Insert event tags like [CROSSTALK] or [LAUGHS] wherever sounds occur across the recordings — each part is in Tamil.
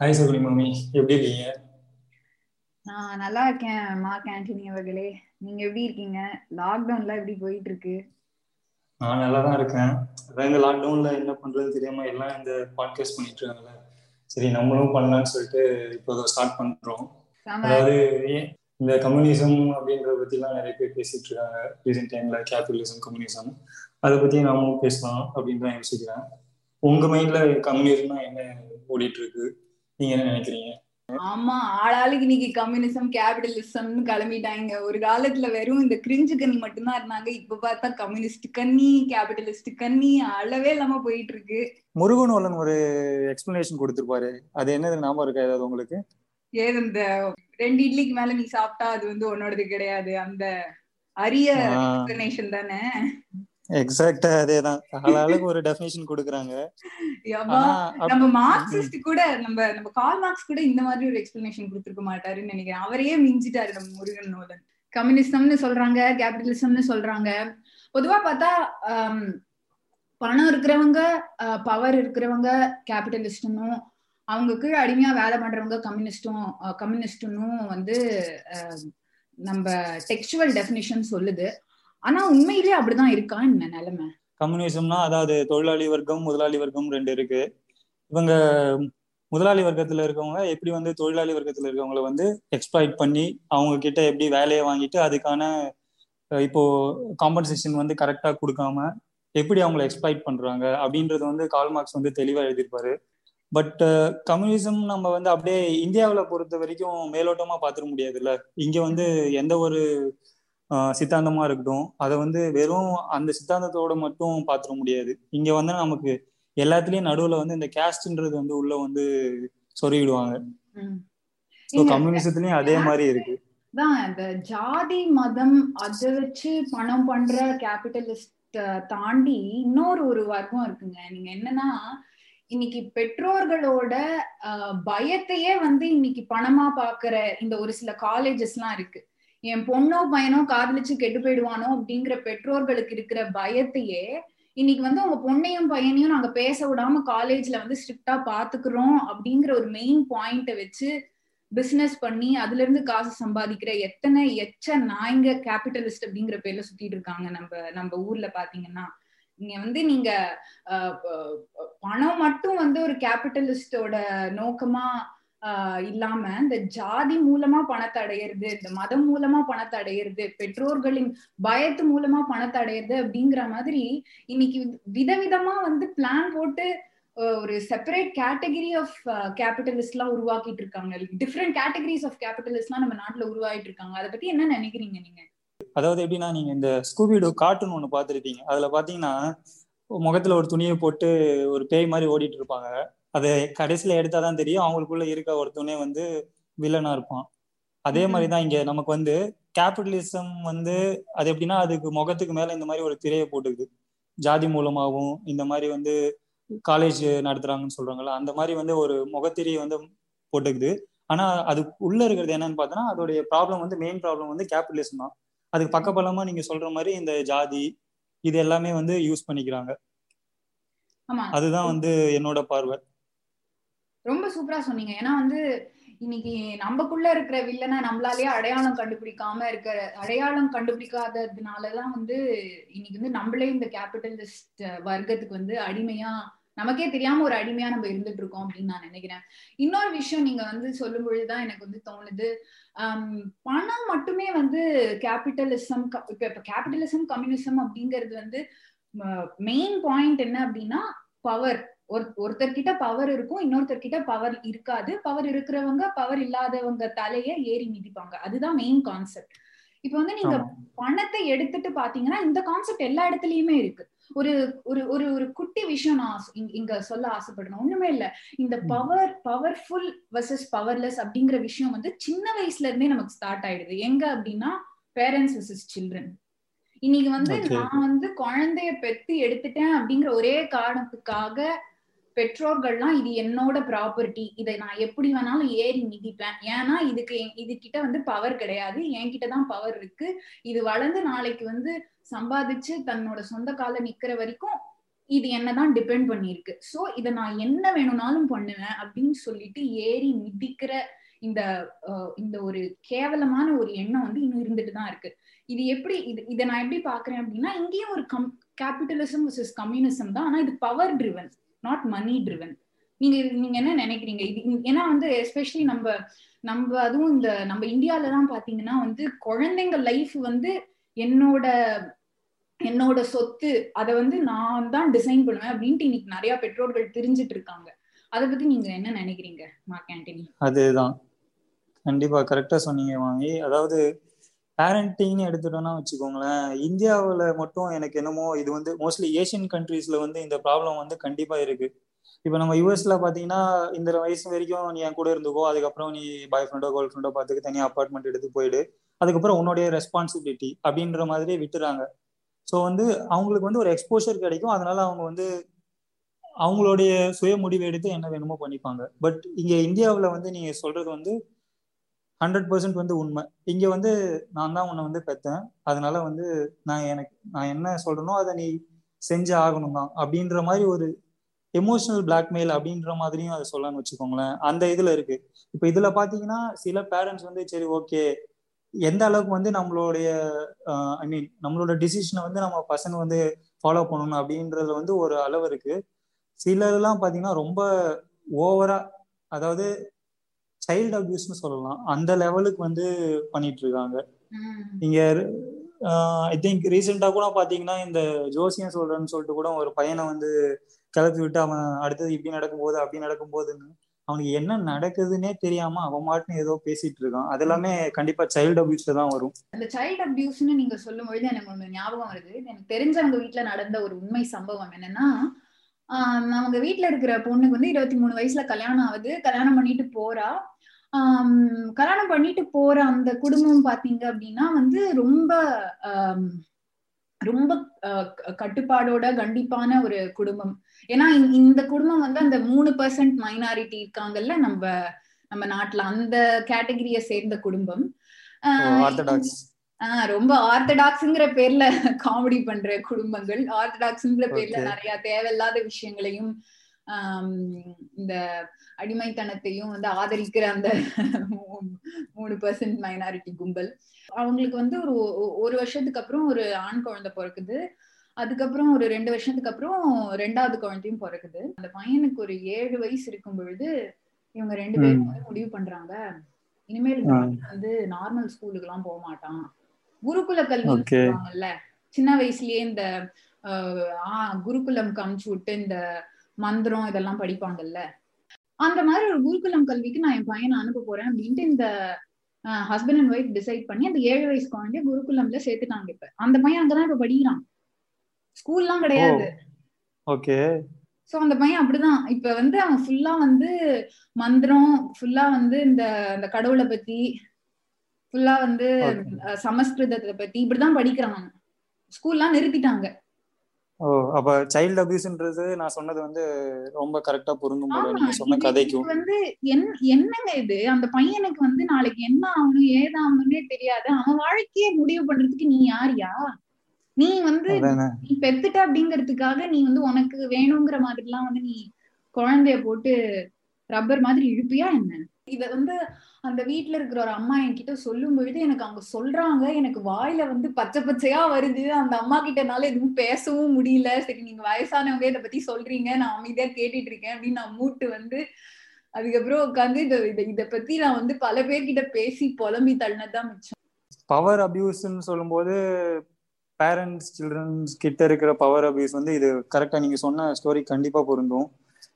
ஹாய் சகுனி மம்மி எப்படி இருக்கீங்க? நான் நல்லா இருக்கேன் மார்க் ஆண்டனி அவர்களே. நீங்க எப்படி இருக்கீங்க? லாக்டவுன்ல எப்படி போயிட்டு இருக்கு நான் நல்லா தான் இருக்கேன். அதான் இந்த லாக்டவுன்ல என்ன பண்றதுன்னு தெரியாம எல்லாம் இந்த பாட்காஸ்ட் பண்ணிட்டு இருக்காங்கல்ல. சரி நம்மளும் பண்ணலாம்னு சொல்லிட்டு இப்போ ஸ்டார்ட் பண்றோம். அதாவது இந்த கம்யூனிசம் அப்படின்றத பத்திலாம் நிறைய பேர் பேசிட்டு இருக்காங்க. ரீசெண்ட் டைம்ல கேபிட்டலிசம் கம்யூனிசம் அதை பத்தி நாமும் பேசலாம் அப்படின்னு தான் யோசிக்கிறேன். உங்க மைண்ட்ல கம்யூனிசம்னா என்ன ஓடிட்டு இருக்கு? நீங்க என்ன நினைக்கிறீங்க? ஆமா ஆளாளுக்கு இன்னைக்கு கம்யூனிசம் கேபிட்டலிசம்னு கிளம்பிட்டாங்க. ஒரு காலத்துல வெறும் இந்த கிரிஞ்சு கண்ணி மட்டும்தான் இருந்தாங்க. இப்ப பார்த்தா கம்யூனிஸ்ட் கண்ணி கேபிட்டலிஸ்ட் கண்ணி அளவே இல்லாம போயிட்டு இருக்கு முருகனோலன் ஒரு எக்ஸ்பிளனேஷன் கொடுத்திருப்பாரு. அது என்னது ஞாபகம் இருக்கா ஏதாவது உங்களுக்கு? ஏது இந்த ரெண்டு இட்லிக்கு மேல நீ சாப்பிட்டா அது வந்து உன்னோடது கிடையாது. அந்த அரிய எக்ஸ்பிளனேஷன் தானே? எக்ஸாக்டா அதேதான். [LAUGHS] ஆளாளுக்கு ஒரு டெஃபினேஷன் கொடுக்குறாங்க. நம்ம மார்க்சிஸ்ட் கூட நம்ம நம்ம கால் மார்க்ஸ் கூட இந்த மாதிரி ஒரு எக்ஸ்பிளனேஷன் கொடுத்திருக்க மாட்டாருன்னு நினைக்கிறேன். அவரையே மிஞ்சிட்டாரு நம்ம முருகன் நோலன். கம்யூனிசம்னு சொல்றாங்க கேபிட்டலிசம்னு சொல்றாங்க. பொதுவா பார்த்தா பணம் இருக்கிறவங்க பவர் இருக்கிறவங்க கேபிட்டலிஸ்டனும் அவங்க கீழே அடிமையா வேலை பண்றவங்க கம்யூனிஸ்டும் கம்யூனிஸ்டனும் வந்து நம்ம டெக்ஸ்டுவல் டெஃபினிஷன் சொல்லுது. ஆனா உண்மையிலேயே அப்படிதான் இருக்கா என்ன நிலைமை? கம்யூனிசம்னா அதாவது தொழிலாளி வர்க்கம் முதலாளி வர்க்கம் ரெண்டு இருக்கு. இவங்க முதலாளி வர்க்கத்துல இருக்கவங்க எப்படி வந்து தொழிலாளி வர்க்கத்துல இருக்கவங்கள வந்து எக்ஸ்ப்ளாய்ட் பண்ணி அவங்க கிட்ட எப்படி வேலையை வாங்கிட்டு அதுக்கான இப்போ காம்பன்சேஷன் வந்து கரெக்டா கொடுக்காம எப்படி அவங்கள எக்ஸ்ப்ளாய்ட் பண்றாங்க அப்படின்றது வந்து கால் மார்க்ஸ் வந்து தெளிவா எழுதியிருப்பாரு. பட் கம்யூனிசம் நம்ம வந்து அப்படியே இந்தியாவில் பொறுத்த வரைக்கும் மேலோட்டமா பார்த்துட முடியாதுல்ல. இங்க வந்து எந்த ஒரு சித்தாந்தமா இருக்கட்டும். அதை வந்து வெறும் அந்த சித்தாந்தத்தோட மட்டும் பார்த்துட முடியாது. இங்க வந்து நமக்கு எல்லாத்துலயும் நடுவுல வந்து இந்த கேஸ்ட்ன்றது வந்து உள்ள வந்து சொருகிடுவாங்க. கம்யூனிசத்துலயும் அதே மாதிரி இருக்கு. தான் இந்த ஜாதி மதம் அதை வச்சு பணம் பண்ற கேபிட்டலிஸ்ட் தாண்டி இன்னொரு ஒரு வர்க்கம் இருக்குங்க. நீங்க என்னன்னா இன்னைக்கு பெற்றோர்களோட பயத்தையே வந்து இன்னைக்கு பணமா பாக்குற இந்த ஒரு சில காலேஜஸ் எல்லாம் இருக்கு. என் பொண்ணோ பையனோ காதலிச்சு கெட்டு போயிடுவானோ அப்படிங்கிற பெற்றோர்களுக்கு இருக்கிற பயத்தையே இன்னைக்கு வந்து உங்க பொண்ணையும் பையனையும் நாங்க பேச விடாம காலேஜ்ல வந்து ஸ்ட்ரிக்டா பாத்துக்கிறோம் அப்படிங்கிற ஒரு மெயின் பாயிண்ட வச்சு பிசினஸ் பண்ணி அதுல இருந்து காசு சம்பாதிக்கிற எத்தனை எச்ச நாய்ங்க கேபிட்டலிஸ்ட் அப்படிங்கிற பேர்ல சுத்திட்டு இருக்காங்க. நம்ம நம்ம ஊர்ல பாத்தீங்கன்னா நீங்க வந்து நீங்க பணம் மட்டும் வந்து ஒரு கேபிட்டலிஸ்டோட நோக்கமா ஆஹ் இல்லாம இந்த ஜாதி மூலமா பணத்தை அடையிறது இந்த மதம் மூலமா பணத்தை அடையிறது பெற்றோர்களின் பயத்து மூலமா பணத்தை அடையிறது அப்படிங்கிற மாதிரி இன்னைக்கு விதவிதமா வந்து பிளான் போட்டு ஒரு செப்பரேட் கேட்டகரி ஆஃப் கேபிட்டலிஸ்ட் எல்லாம் உருவாக்கிட்டு இருக்காங்க. டிஃப்ரெண்ட் கேட்டகரிஸ் ஆஃப் கேபிட்டலிஸ்ட் எல்லாம் நம்ம நாட்டுல உருவாகிட்டு இருக்காங்க. அதை பத்தி என்ன நினைக்கிறீங்க நீங்க? அதாவது எப்படின்னா நீங்க இந்த ஸ்கூபிடோ கார்ட்டூன் ஒண்ணு பாத்துருக்கீங்க அதுல பாத்தீங்கன்னா முகத்துல ஒரு துணியை போட்டு ஒரு பேய் மாதிரி ஓடிட்டு இருப்பாங்க. அதை கடைசியில எடுத்தாதான் தெரியும். அவங்களுக்குள்ள இருக்க ஒருத்தவனே வந்து வில்லனா இருப்பான். அதே. மாதிரிதான் இங்க நமக்கு வந்து கேபிட்டலிசம் வந்து அது எப்படின்னா அதுக்கு முகத்துக்கு மேல இந்த மாதிரி ஒரு திரையை போட்டுக்குது. ஜாதி மூலமாகவும் இந்த மாதிரி வந்து காலேஜ் நடத்துறாங்கன்னு சொல்றாங்கல்ல அந்த மாதிரி வந்து ஒரு முகத்திரையை வந்து போட்டுக்குது. ஆனா அது உள்ள இருக்கிறது என்னன்னு பார்த்தோன்னா அதோடைய ப்ராப்ளம் வந்து மெயின் ப்ராப்ளம் வந்து கேபிட்டலிசம் தான். அதுக்கு பக்கபலமா நீங்க சொல்ற மாதிரி இந்த ஜாதி இது எல்லாமே வந்து யூஸ் பண்ணிக்கிறாங்க. அதுதான் வந்து என்னோட பார்வை. ரொம்ப சூப்பரா சொன்னீங்க. ஏன்னா வந்து இன்னைக்கு நம்மக்குள்ள இருக்கிற வில்லனை நம்மளாலேயே அடையாளம் கண்டுபிடிக்காம இருக்கிற அடையாளம் கண்டுபிடிக்காததுனாலதான் வந்து இன்னைக்கு வந்து நம்மளே இந்த கேபிட்டலிஸ்ட் வர்க்கத்துக்கு வந்து அடிமையா நமக்கே தெரியாம ஒரு அடிமையா நம்ம இருந்துட்டு இருக்கோம் அப்படின்னு நான் நினைக்கிறேன். இன்னொரு விஷயம் நீங்க வந்து சொல்லும் பொழுதுதான் எனக்கு வந்து தோணுது. பணம் மட்டுமே வந்து கேபிட்டலிசம் இப்ப இப்ப கேபிட்டலிசம் கம்யூனிசம் அப்படிங்கிறது வந்து மெயின் பாயிண்ட் என்ன அப்படின்னா பவர் ஒரு ஒருத்தர்கிட்ட பவர் இருக்கும் இன்னொருத்தர்கிட்ட பவர் இருக்காது. பவர் இருக்கிறவங்க பவர் இல்லாதவங்க தலைய ஏறி மிதிப்பாங்க. அதுதான் மெயின் கான்செப்ட் இப்ப வந்து நீங்க. பணத்தை எடுத்துட்டு பாத்தீங்கன்னா இந்த கான்செப்ட் எல்லா இடத்துலயுமே இருக்கு. ஒரு ஒரு ஒரு ஒரு குட்டி விஷயம் நான் இங்க- சொல்ல ஆசைப்படுறேன் ஒண்ணுமே இல்ல. இந்த. பவர் பவர்ஃபுல் வர்சஸ் பவர்லெஸ் அப்படிங்கிற விஷயம் வந்து சின்ன வயசுல இருந்தே நமக்கு ஸ்டார்ட் ஆயிடுது. எங்க அப்படின்னா பேரண்ட்ஸ் வர்சஸ் சில்ட்ரன் இன்னைக்கு வந்து. நான் வந்து குழந்தைய பெத்து எடுத்துட்டேன் அப்படிங்கிற ஒரே காரணத்துக்காக பெற்றோர்கள்லாம் இது என்னோட ப்ராப்பர்ட்டி இதை நான் எப்படி வேணாலும் ஏறி மிதிப்பேன். ஏன்னா இதுக்கு இது கிட்ட வந்து பவர் கிடையாது. என்கிட்ட தான் பவர் இருக்கு. இது வளர்ந்து நாளைக்கு வந்து சம்பாதிச்சு தன்னோட சொந்த கால நிக்கிற வரைக்கும் இது என்னதான் டிபெண்ட் பண்ணிருக்கு சோ இத நான் என்ன வேணும்னாலும் பண்ணுவேன் அப்படின்னு சொல்லிட்டு ஏறி மிதிக்கிற இந்த இந்த ஒரு கேவலமான ஒரு எண்ணம் வந்து இன்னும் இருந்துட்டு தான் இருக்கு. இது எப்படி இது இதை நான் எப்படி பாக்குறேன் அப்படின்னா இங்கேயும் ஒரு கம் கேபிட்டலிசம் கம்யூனிசம் தான். ஆனா இது power driven not money driven நீங்க நீங்க என்ன நினைக்கிறீங்க? இது ஏன்னா வந்து எஸ்பெஷலி நம்ம நம்ம அதுவும் இந்த நம்ம இந்தியால தான் பாத்தீங்கன்னா வந்து குழந்தைங்க லைஃப் வந்து என்னோட என்னோட சொத்து அதை வந்து நான் தான் டிசைன் பண்ணுவேன் அப்படின்ட்டு இன்னைக்கு நிறைய பெற்றோர்கள் தெரிஞ்சிட்டு இருக்காங்க. அதை பத்தி நீங்க என்ன நினைக்கிறீங்க மார்க் ஆண்டனி? அதுதான். கண்டிப்பா கரெக்டா சொன்னீங்க வாங்கி அதாவது பேரண்டிங்னு எடுத்துட்டோம்னா வச்சுக்கோங்களேன் இந்தியாவில் மட்டும் எனக்கு என்னமோ இது வந்து மோஸ்ட்லி ஏஷியன் கண்ட்ரீஸ்ல வந்து இந்த ப்ராப்ளம் வந்து கண்டிப்பா இருக்கு. இப்போ நம்ம யூஎஸ்ல பாத்தீங்கன்னா இந்த வயசு வரைக்கும் நீ என் கூட இருந்துக்கோ அதுக்கப்புறம் நீ பாய் ஃப்ரெண்டோ கேர்ள் ஃப்ரெண்டோ பார்த்துக்க தனியாக அப்பார்ட்மெண்ட் எடுத்து போயிடு. அதுக்கப்புறம் உன்னுடைய ரெஸ்பான்சிபிலிட்டி அப்படின்ற மாதிரி விட்டுறாங்க. ஸோ வந்து அவங்களுக்கு வந்து ஒரு எக்ஸ்போஷர் கிடைக்கும். அதனால அவங்க வந்து அவங்களுடைய சுய முடிவு எடுத்து என்ன வேணுமோ பண்ணிப்பாங்க. பட் இங்க இந்தியாவில் வந்து நீங்க சொல்றது வந்து ஹண்ட்ரட் பர்சன்ட் வந்து உண்மை. இங்க வந்து நான் தான் உன்னை வந்து பெத்தேன். அதனால வந்து நான் எனக்கு நான் என்ன சொல்றேனோ அதை நீ செஞ்சு ஆகணும் தான். அப்படின்ற மாதிரி ஒரு எமோஷனல் பிளாக்மெயில் அப்படின்ற மாதிரியும் அதை சொல்லணும்னு வச்சுக்கோங்களேன். அந்த இதுல இருக்கு. இப்போ இதுல பாத்தீங்கன்னா சில பேரண்ட்ஸ் வந்து சரி ஓகே எந்த அளவுக்கு வந்து நம்மளுடைய ஐ மீன் நம்மளோட டிசிஷனை வந்து நம்ம பசங்க வந்து ஃபாலோ பண்ணணும் அப்படின்றதுல வந்து ஒரு அளவு இருக்கு. சிலர்லாம் பாத்தீங்கன்னா ரொம்ப ஓவரா அதாவது சைல்டு அபியூஸ்னு சொல்லலாம். அந்த லெவலுக்கு வந்து பண்ணிட்டு இருக்காங்க இங்க ஐ திங்க் ரீசெண்டா கூட பாத்தீங்கன்னா இந்த ஜோசியம் சொல்றேன்னு சொல்லிட்டு கூட ஒரு பையனை வந்து கிளப்பி விட்டு அவன் அடுத்தது இப்படி நடக்கும் போது அப்படி நடக்கும் போதுன்னு அவனுக்கு என்ன நடக்குதுன்னே தெரியாம அவன் மாட்டுன்னு ஏதோ பேசிட்டு இருக்கான் அது எல்லாமே கண்டிப்பா சைல்டு அபியூஸ்ல தான் வரும். அந்த சைல்டு அபியூஸ்னு நீங்க சொல்லும் பொழுது எனக்கு ஒண்ணு ஞாபகம் வருது. எனக்கு தெரிஞ்சவங்க வீட்டுல நடந்த ஒரு உண்மை சம்பவம் என்னன்னா ஆஹ் அவங்க வீட்டுல இருக்கிற பொண்ணுக்கு வந்து இருபத்தி மூணு வயசுல கல்யாணம் ஆகுது. கல்யாணம் பண்ணிட்டு போறா. ஆஹ் கல்யாணம் பண்ணிட்டு போற அந்த குடும்பம் பாத்தீங்க அப்படின்னா வந்து ரொம்ப ரொம்ப கட்டுப்பாடோட கண்டிப்பான ஒரு குடும்பம். ஏன்னா இந்த குடும்பம் வந்து அந்த மூணு பர்சன்ட் மைனாரிட்டி இருக்காங்கல்ல நம்ம நம்ம நாட்டுல அந்த கேட்டகரிய சேர்ந்த குடும்பம். ஆஹ் ரொம்ப ஆர்த்தடாக்ஸ்ங்கிற பேர்ல காமெடி பண்ற குடும்பங்கள். ஆர்த்தடாக்ஸ்ங்கிற பேர்ல நிறைய தேவையில்லாத விஷயங்களையும் இந்த அடிமைத்தனத்தையும் வந்து ஆதரிக்கிற அந்த மூணு பர்சன்ட் மைனாரிட்டி கும்பல். அவங்களுக்கு வந்து ஒரு ஒரு வருஷத்துக்கு அப்புறம் ஒரு ஆண் குழந்தை பிறக்குது. அதுக்கப்புறம் ஒரு ரெண்டு வருஷத்துக்கு அப்புறம் ரெண்டாவது குழந்தையும் பிறக்குது. அந்த பையனுக்கு ஒரு ஏழு வயசு இருக்கும் பொழுது இவங்க ரெண்டு பேரும் முடிவு பண்றாங்க. இனிமேல் வந்து நார்மல் ஸ்கூலுக்கு எல்லாம் போக மாட்டான் குருகுல கல்வி சொல்லுவாங்கல்ல. சின்ன வயசுலயே இந்த குருகுலம் காமிச்சு விட்டு இந்த மந்திரம் இதெல்லாம் படிப்பாங்கல்ல. அந்த மாதிரி ஒரு குருகுலம் கல்விக்கு நான் என் பையனை அனுப்ப போறேன் அப்படின்ட்டு இந்த ஹஸ்பண்ட் அண்ட் ஒய்ஃப் டிசைட் பண்ணி அந்த ஏழு வயசு குழந்தைய குருகுலம்ல சேர்த்துட்டாங்க இப்ப. அந்த பையன் அங்கதான் இப்ப படிக்கிறான். ஸ்கூல்லாம் கிடையாது. ஓகே. சோ அந்த பையன் அப்படிதான். இப்ப வந்து அவன் ஃபுல்லா வந்து மந்திரம் ஃபுல்லா வந்து இந்த இந்த கடவுளை பத்தி ஃபுல்லா வந்து சமஸ்கிருதத்தை பத்தி இப்படிதான் படிக்கிறான் ஸ்கூல்லாம் நிறுத்திட்டாங்க. ஓ அப்ப சைல்டு அபியூஸ்ன்றது நான் சொன்னது வந்து ரொம்ப கரெக்டா பொருந்தும் போல. நீங்க சொன்ன கதைக்கும். வந்து என்னங்க இது? அந்த பையனுக்கு வந்து நாளைக்கு என்ன ஆகணும் ஏதாகணும்னே தெரியாது. அவன் வாழ்க்கையே முடிவு பண்றதுக்கு நீ யாரியா? நீ வந்து நீ பெத்துட்ட அப்படிங்கறதுக்காக நீ வந்து உனக்கு வேணுங்கிற மாதிரி எல்லாம் வந்து நீ குழந்தைய போட்டு ரப்பர் மாதிரி இழுப்பியா என்ன? இத வந்து அந்த வீட்டுல இருக்கிற ஒரு அம்மா என்கிட்ட சொல்லும் பொழுது எனக்கு அவங்க சொல்றாங்க. எனக்கு வாயில வந்து பச்சை பச்சையா வருது. அந்த அம்மா கிட்டனால எதுவும் பேசவும் முடியல. சரி நீங்க வயசானவங்க இதை பத்தி சொல்றீங்க. நான் அமைதியா கேட்டுட்டு இருக்கேன் அப்படின்னு நான் மூட்டு வந்து அதுக்கப்புறம் உட்காந்து இந்த இதை இதை பத்தி நான் வந்து பல பேர்கிட்ட பேசி புலம்பி தள்ளினதான் மிச்சம். பவர் அபியூஸ்ன்னு சொல்லும்போது பேரண்ட்ஸ் சில்ட்ரன்ஸ் கிட்ட இருக்கிற பவர் அபியூஸ் வந்து இது கரெக்டா நீங்க சொன்ன ஸ்டோரி கண்டிப்பா பொருந்தும்.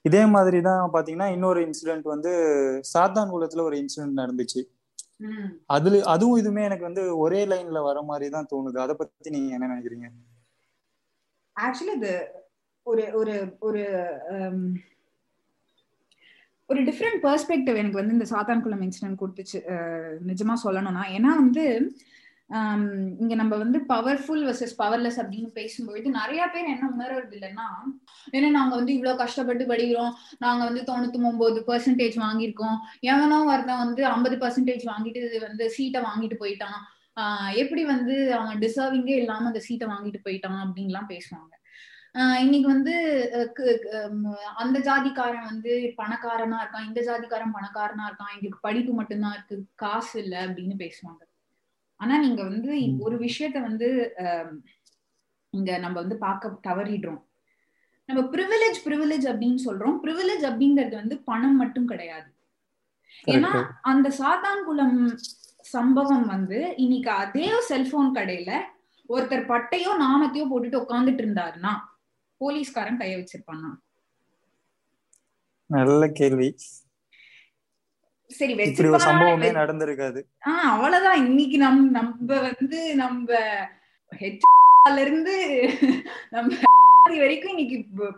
இதே மாதிரி தான் பாத்தீங்கன்னா இன்னொரு இன்சிடென்ட் வந்து சாத்தான் குளத்துல ஒரு இன்சிடென்ட் நடந்துச்சு. அதுல அதுவும் இதுமே எனக்கு வந்து ஒரே லைன்ல வர மாதிரி தான் தோணுது. அதை பத்தி நீங்க என்ன நினைக்கிறீங்க? ஆக்சுவலி இது ஒரு ஒரு ஒரு ஒரு டிஃப்ரெண்ட் பெர்ஸ்பெக்டிவ் எனக்கு வந்து இந்த சாத்தான்குளம் இன்சிடென்ட் கொடுத்துச்சு. நிஜமா சொல்லணும்னா. ஏன்னா வந்து இங்க நம்ம வந்து பவர்ஃபுல் வர்சஸ் பவர்லெஸ் அப்படின்னு பேசும்பொழுது நிறைய பேர் என்ன உணர்றது இல்லைன்னா ஏன்னா நாங்க வந்து இவ்வளவு கஷ்டப்பட்டு படிக்கிறோம் நாங்க வந்து தொண்ணூத்தி ஒன்பது பெர்சன்டேஜ் வாங்கியிருக்கோம் எவனோ ஒருத்தன் வந்து ஐம்பது பர்சன்டேஜ் வாங்கிட்டு வந்து சீட்டை வாங்கிட்டு போயிட்டான். ஆஹ் எப்படி வந்து அவன் டிசர்விங்கே இல்லாம அந்த சீட்டை வாங்கிட்டு போயிட்டான் அப்படின்லாம் பேசுவாங்க. இன்னைக்கு வந்து அந்த ஜாதிக்காரன் வந்து பணக்காரனா இருக்கான் இந்த ஜாதிக்காரன் பணக்காரனா இருக்கான் எங்களுக்கு படிப்பு மட்டும்தான் இருக்கு காசு இல்லை அப்படின்னு பேசுவாங்க. ஆனா நீங்க வந்து ஒரு விஷயத்த வந்து இங்க நம்ம வந்து பார்க்க தவறிடுறோம். நம்ம ப்ரிவிலேஜ் ப்ரிவிலேஜ் அப்படின்னு சொல்றோம். ப்ரிவிலேஜ் அப்படிங்கிறது வந்து பணம் மட்டும் கிடையாது. ஏன்னா அந்த சாத்தான்குளம் சம்பவம் வந்து இன்னைக்கு அதே செல்போன் கடையில ஒருத்தர் பட்டையோ நாமத்தையோ போட்டுட்டு உட்காந்துட்டு இருந்தாருன்னா போலீஸ்காரன் கைய வச்சிருப்பானா? நல்ல கேள்வி. சரி சம்பவமே நடந்திருக்காது. ஆஹ் அவ்வளவுதான். இன்னைக்கு நம் நம்ம வந்து நம்ம ஹெச்ல இருந்து நம்ம வரைக்கும் இன்னைக்கு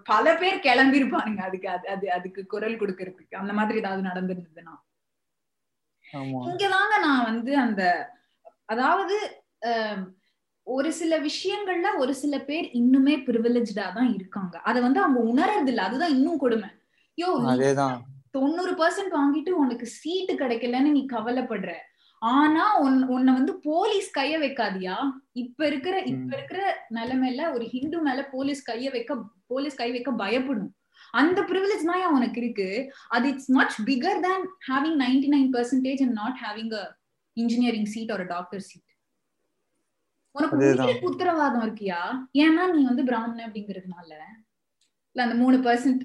பல பேர் கிளம்பி இருப்பானுங்க அதுக்கு அது அது அதுக்கு குரல் கொடுக்கறதுக்கு. அந்த மாதிரி ஏதாவது நடந்திருந்ததுன்னா. இங்கதாங்க நான் வந்து அந்த அதாவது ஒரு சில விஷயங்கள்ல ஒரு சில பேர் இன்னுமே ப்ரிவிலேஜா தான் இருக்காங்க. அத வந்து அவங்க உணர்றது இல்ல அதுதான் இன்னும் கொடுமை. யோ தொண்ணூறு பர்சன்ட் வாங்கிட்டு உனக்கு சீட்டு கிடைக்கலன்னு நீ கவலைப்படுற. ஆனா உன் உன்னை வந்து போலீஸ் கைய வைக்காதியா? இப்ப இருக்கிற இப்ப இருக்கிற நிலைமையில ஒரு ஹிந்து மேல போலீஸ் கைய வைக்க போலீஸ் கை வைக்க பயப்படும். அந்த ப்ரிவிலேஜ் தான் உனக்கு இருக்கு? அது it's much bigger than having ninety nine percentage and not having a engineering seat ஒரு டாக்டர் சீட் உனக்கு உத்தரவாதம் இருக்கியா? ஏன்னா நீ வந்து பிராமணன் அப்படிங்கறதுனால. இல்ல அந்த மூணு பர்சன்ட்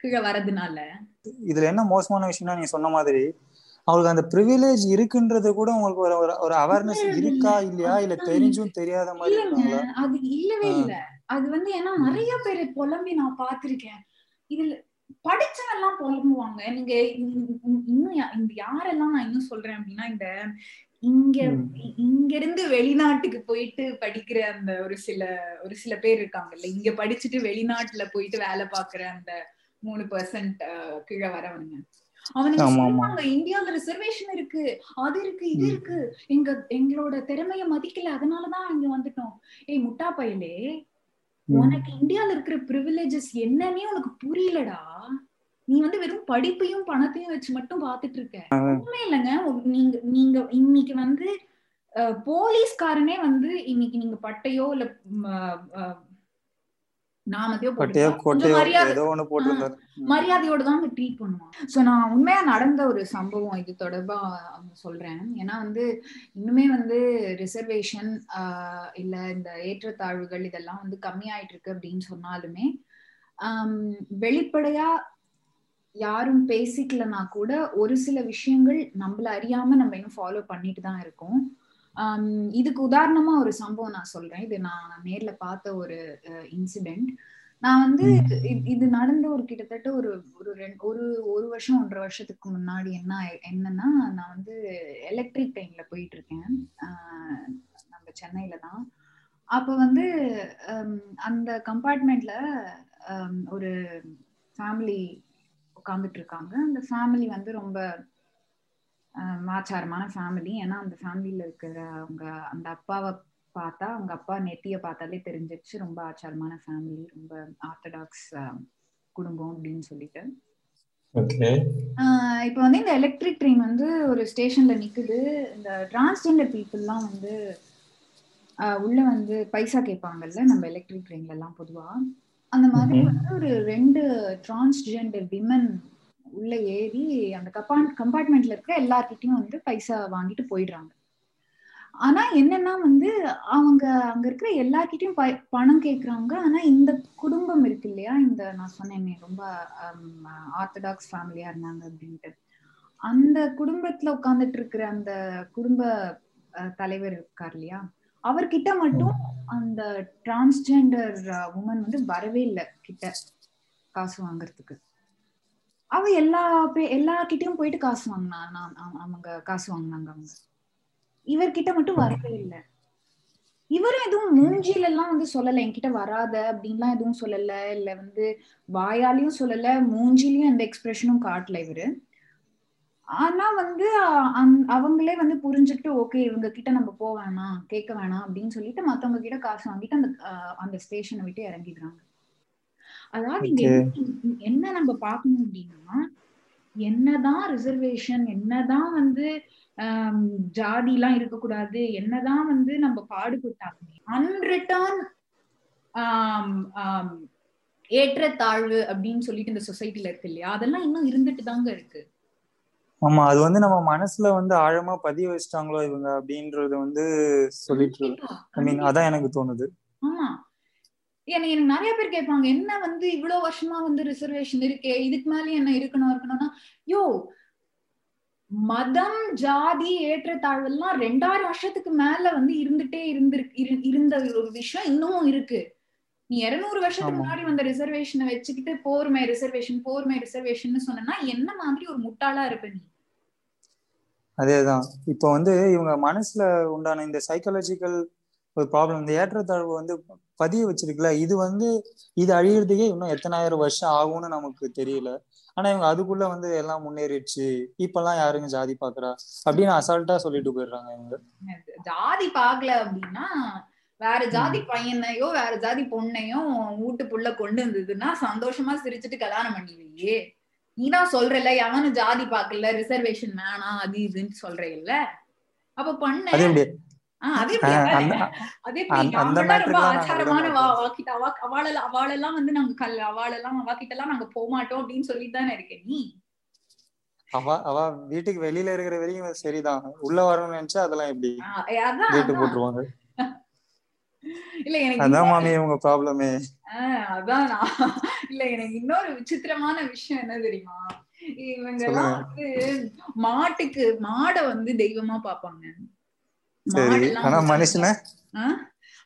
கீழே வரதுனால இதுல என்ன மோசமான விஷயம்னா நீ சொன்ன மாதிரி அவங்களுக்கு அந்த ப்ரிவிலேஜ் இருக்குன்றது கூட உங்களுக்கு ஒரு ஒரு அவேர்னஸ் இருக்கா இல்லையா? இல்ல தெரிஞ்சும் தெரியாத மாதிரி இருக்காங்களா? அது இல்லவே இல்ல. அது வந்து ஏன்னா நிறைய பேர் புலம்பி நான் பாத்திருக்கேன் இதுல படிச்சவங்க எல்லாம் புலம்புவாங்க. நீங்க இன்னும் இந்த யாரெல்லாம் நான் இன்னும் சொல்றேன் அப்படின்னா இந்த இங்க இங்க இருந்து வெளிநாட்டுக்கு போயிட்டு படிக்கிற அந்த ஒரு சில ஒரு சில பேர் இருக்காங்கல்ல. இங்க படிச்சுட்டு வெளிநாட்டுல போயிட்டு வேலை பாக்குற அந்த மூணு பர்சன்ட் கீழே வரவனுங்க. அவனுங்க சொல்லுவாங்க இந்தியால ரிசர்வேஷன் இருக்கு அது இருக்கு இது இருக்கு. எங்க எங்களோட திறமைய மதிக்கல அதனாலதான் இங்க வந்துட்டோம். ஏய் முட்டா பயலே உனக்கு இந்தியால இருக்கிற ப்ரிவிலேஜஸ் என்னன்னே உனக்கு புரியலடா. நீ வந்து வெறும் படிப்பையும் பணத்தையும் வச்சு மட்டும் பாத்துட்டு இருக்க. உண்மை இல்லைங்க. நீங்க நீங்க இன்னைக்கு வந்து போலீஸ்காரனே வந்து இன்னைக்கு நீங்க பட்டையோ இல்ல நாமத்தையோ மரியாதையோட தான் ட்ரீட் பண்ணுவான். சோ நான் உண்மையா நடந்த ஒரு சம்பவம் இது தொடர்பா சொல்றேன். ஏன்னா வந்து இன்னுமே வந்து ரிசர்வேஷன் இல்ல இந்த ஏற்றத்தாழ்வுகள் இதெல்லாம் வந்து கம்மியாயிட்டு இருக்கு அப்படின்னு சொன்னாலுமே வெளிப்படையா யாரும் பேசிக்கலனா கூட ஒரு சில விஷயங்கள் நம்மள அறியாம நம்ம இன்னும் ஃபாலோ பண்ணிட்டு தான் இருக்கோம். இதுக்கு உதாரணமா ஒரு சம்பவம் நான் சொல்றேன். இது நான் நேர்ல பார்த்த ஒரு இன்சிடென்ட் நான் வந்து இது நடந்த ஒரு கிட்டத்தட்ட ஒரு ஒரு ஒரு ஒரு வருஷம் ஒன்றரை வருஷத்துக்கு முன்னாடி என்ன என்னன்னா நான் வந்து எலக்ட்ரிக் ட்ரெயின்ல போயிட்டு இருக்கேன் நம்ம சென்னையில தான். அப்ப வந்து அந்த கம்பார்ட்மெண்ட்ல ஒரு ஃபேமிலி உட்காந்துட்டு இருக்காங்க. அந்த ஃபேமிலி வந்து ரொம்ப ஆச்சாரமான ஃபேமிலி ஏன்னா அந்த ஃபேமிலியில இருக்கிற அவங்க அந்த அப்பாவை பார்த்தா அவங்க அப்பா நெத்திய பார்த்தாலே தெரிஞ்சிச்சு ரொம்ப ஆச்சாரமான ஃபேமிலி ரொம்ப ஆர்த்தடாக்ஸ் குடும்பம் அப்படின்னு சொல்லிட்டு. இப்போ வந்து இந்த எலக்ட்ரிக் ட்ரெயின் வந்து ஒரு ஸ்டேஷன்ல நிக்குது. இந்த டிரான்ஸ்ஜெண்டர் பீப்புள்லாம் வந்து உள்ள வந்து பைசா கேட்பாங்கல்ல நம்ம எலக்ட்ரிக் ட்ரெயின்ல எல்லாம் பொதுவா. அந்த மாதிரி வந்து ஒரு ரெண்டு டிரான்ஸ்ஜெண்டர் விமன் உள்ள ஏறி அந்த கப்பான் கம்பார்ட்மெண்ட்ல இருக்க எல்லார்கிட்டையும் வந்து பைசா வாங்கிட்டு போயிடுறாங்க. ஆனா என்னன்னா வந்து அவங்க அங்க இருக்கிற எல்லார்கிட்டயும் பணம் கேக்குறாங்க. ஆனா இந்த குடும்பம் இருக்கு இல்லையா? இந்த நான் சொன்னேன் ரொம்ப ஆர்த்தடாக்ஸ் ஃபேமிலியா இருந்தாங்க அப்படின்ட்டு. அந்த குடும்பத்துல உட்காந்துட்டு இருக்கிற அந்த குடும்ப தலைவர் இருக்கார் இல்லையா? அவர்கிட்ட மட்டும் அந்த டிரான்ஸ்ஜெண்டர் உமன் வந்து வரவே இல்லை கிட்ட காசு வாங்குறதுக்கு. அவ எல்லா எல்லார்கிட்டயும் போயிட்டு காசு வாங்கினா அவங்க காசு வாங்கினாங்க அவங்க. இவர்கிட்ட மட்டும் வரவே இல்லை. இவரும் எதுவும் மூஞ்சில எல்லாம் வந்து சொல்லல என்கிட்ட வராத அப்படின்லாம் எதுவும் சொல்லல இல்ல வந்து வாயாலையும் சொல்லல மூஞ்சிலையும் எந்த எக்ஸ்பிரஷனும் காட்டல இவரு. ஆனா வந்து அவங்களே வந்து புரிஞ்சுட்டு ஓகே இவங்க கிட்ட நம்ம போக வேணாம் கேட்க வேணாம் அப்படின்னு சொல்லிட்டு மத்தவங்க கிட்ட காசு வாங்கிட்டு அந்த அந்த ஸ்டேஷனை விட்டு இறங்கிடுறாங்க. அதாவது இங்க என்ன நம்ம பார்க்கணும் அப்படின்னா என்னதான் ரிசர்வேஷன் என்னதான் வந்து ஜாதி எல்லாம் இருக்கக்கூடாது என்னதான் வந்து நம்ம பாடுபட்டாலுமே அன்ரிட்டர்ன் ஏற்றத்தாழ்வு அப்படின்னு சொல்லிட்டு இந்த சொசைட்டில இருக்கு இல்லையா? அதெல்லாம் இன்னும் இருந்துட்டு தாங்க இருக்கு. ஆமா அது வந்து நம்ம மனசுல வந்து ஆழமா பதிய வச்சிட்டாங்களோ இவங்க அப்படின்றது வந்து சொல்லிட்டு ஐ மீன் அதான் எனக்கு தோணுது. ஆமா. எனக்கு எனக்கு நிறைய பேர் கேட்பாங்க என்ன வந்து இவ்வளவு வருஷமா வந்து ரிசர்வேஷன் இருக்கே? இதுக்கு மேல என்ன இருக்கணும் இருக்கணும்னா? யோ மதம் ஜாதி ஏற்றத்தாழ்வு எல்லாம் ரெண்டாயிரம் வருஷத்துக்கு மேல வந்து இருந்துட்டே இருந்திருக்கு இருந்த ஒரு விஷயம் இன்னமும் இருக்கு. நீ இருநூறு வருஷத்துக்கு முன்னாடி வந்த ரிசர்வேஷனை வச்சுக்கிட்டு போர்மை ரிசர்வேஷன் போர்மை ரிசர்வேஷன் சொன்னா என்ன மாதிரி ஒரு முட்டாளா இருப்ப நீ? அதேதான். இப்போ வந்து இவங்க மனசுல உண்டான இந்த சைக்காலஜிக்கல் ஒரு ப்ராப்ளம் இந்த ஏற்றத்தாழ்வு வந்து பதிய வச்சிருக்குல்ல இது வந்து இது அழியறதுக்கே இன்னும் எத்தனாயிரம் வருஷம் ஆகும்னு நமக்கு தெரியல. ஆனா இவங்க அதுக்குள்ள வந்து எல்லாம் முன்னேறிடுச்சு. இப்பெல்லாம் யாருங்க ஜாதி பாக்குறா? அப்படின்னு அசால்ட்டா சொல்லிட்டு போயிடுறாங்க இவங்க. ஜாதி பாக்கல அப்படின்னா வேற ஜாதி பையனையோ வேற ஜாதி பொண்ணையோ வீட்டு புள்ள கொண்டு வந்ததுன்னா சந்தோஷமா சிரிச்சுட்டு கல்யாணம் பண்ணிடுவியே. நீதான் சொல்றல எவனும் ஜாதி பாக்கல ரிசர்வேஷன் வேணாம் அது இதுன்னு சொல்றேல்ல. அப்ப பண்ண அவாளெல்லாம் வந்து நாங்க கல் அவாளெல்லாம் அவாக்கிட்ட எல்லாம் நாங்க போக மாட்டோம் அப்படின்னு சொல்லிட்டு தானே இருக்க நீ? அவ அவ வீட்டுக்கு வெளியில இருக்கிற வரைக்கும் சரிதான். உள்ள வரணும்னு நினைச்சா அதெல்லாம் எப்படி? கேட்டு போட்டுருவாங்க. [LAUGHS] இல்ல எனக்கு அதான் மாமி உங்க ப்ராப்ளமே அதான் [LAUGHS] இல்ல எனக்கு இன்னொரு விசித்திரமான விஷயம் என்ன தெரியுமா? இவங்க எல்லாம் வந்து மாட்டுக்கு மாடை வந்து தெய்வமா பாப்பாங்க சரி. ஆனா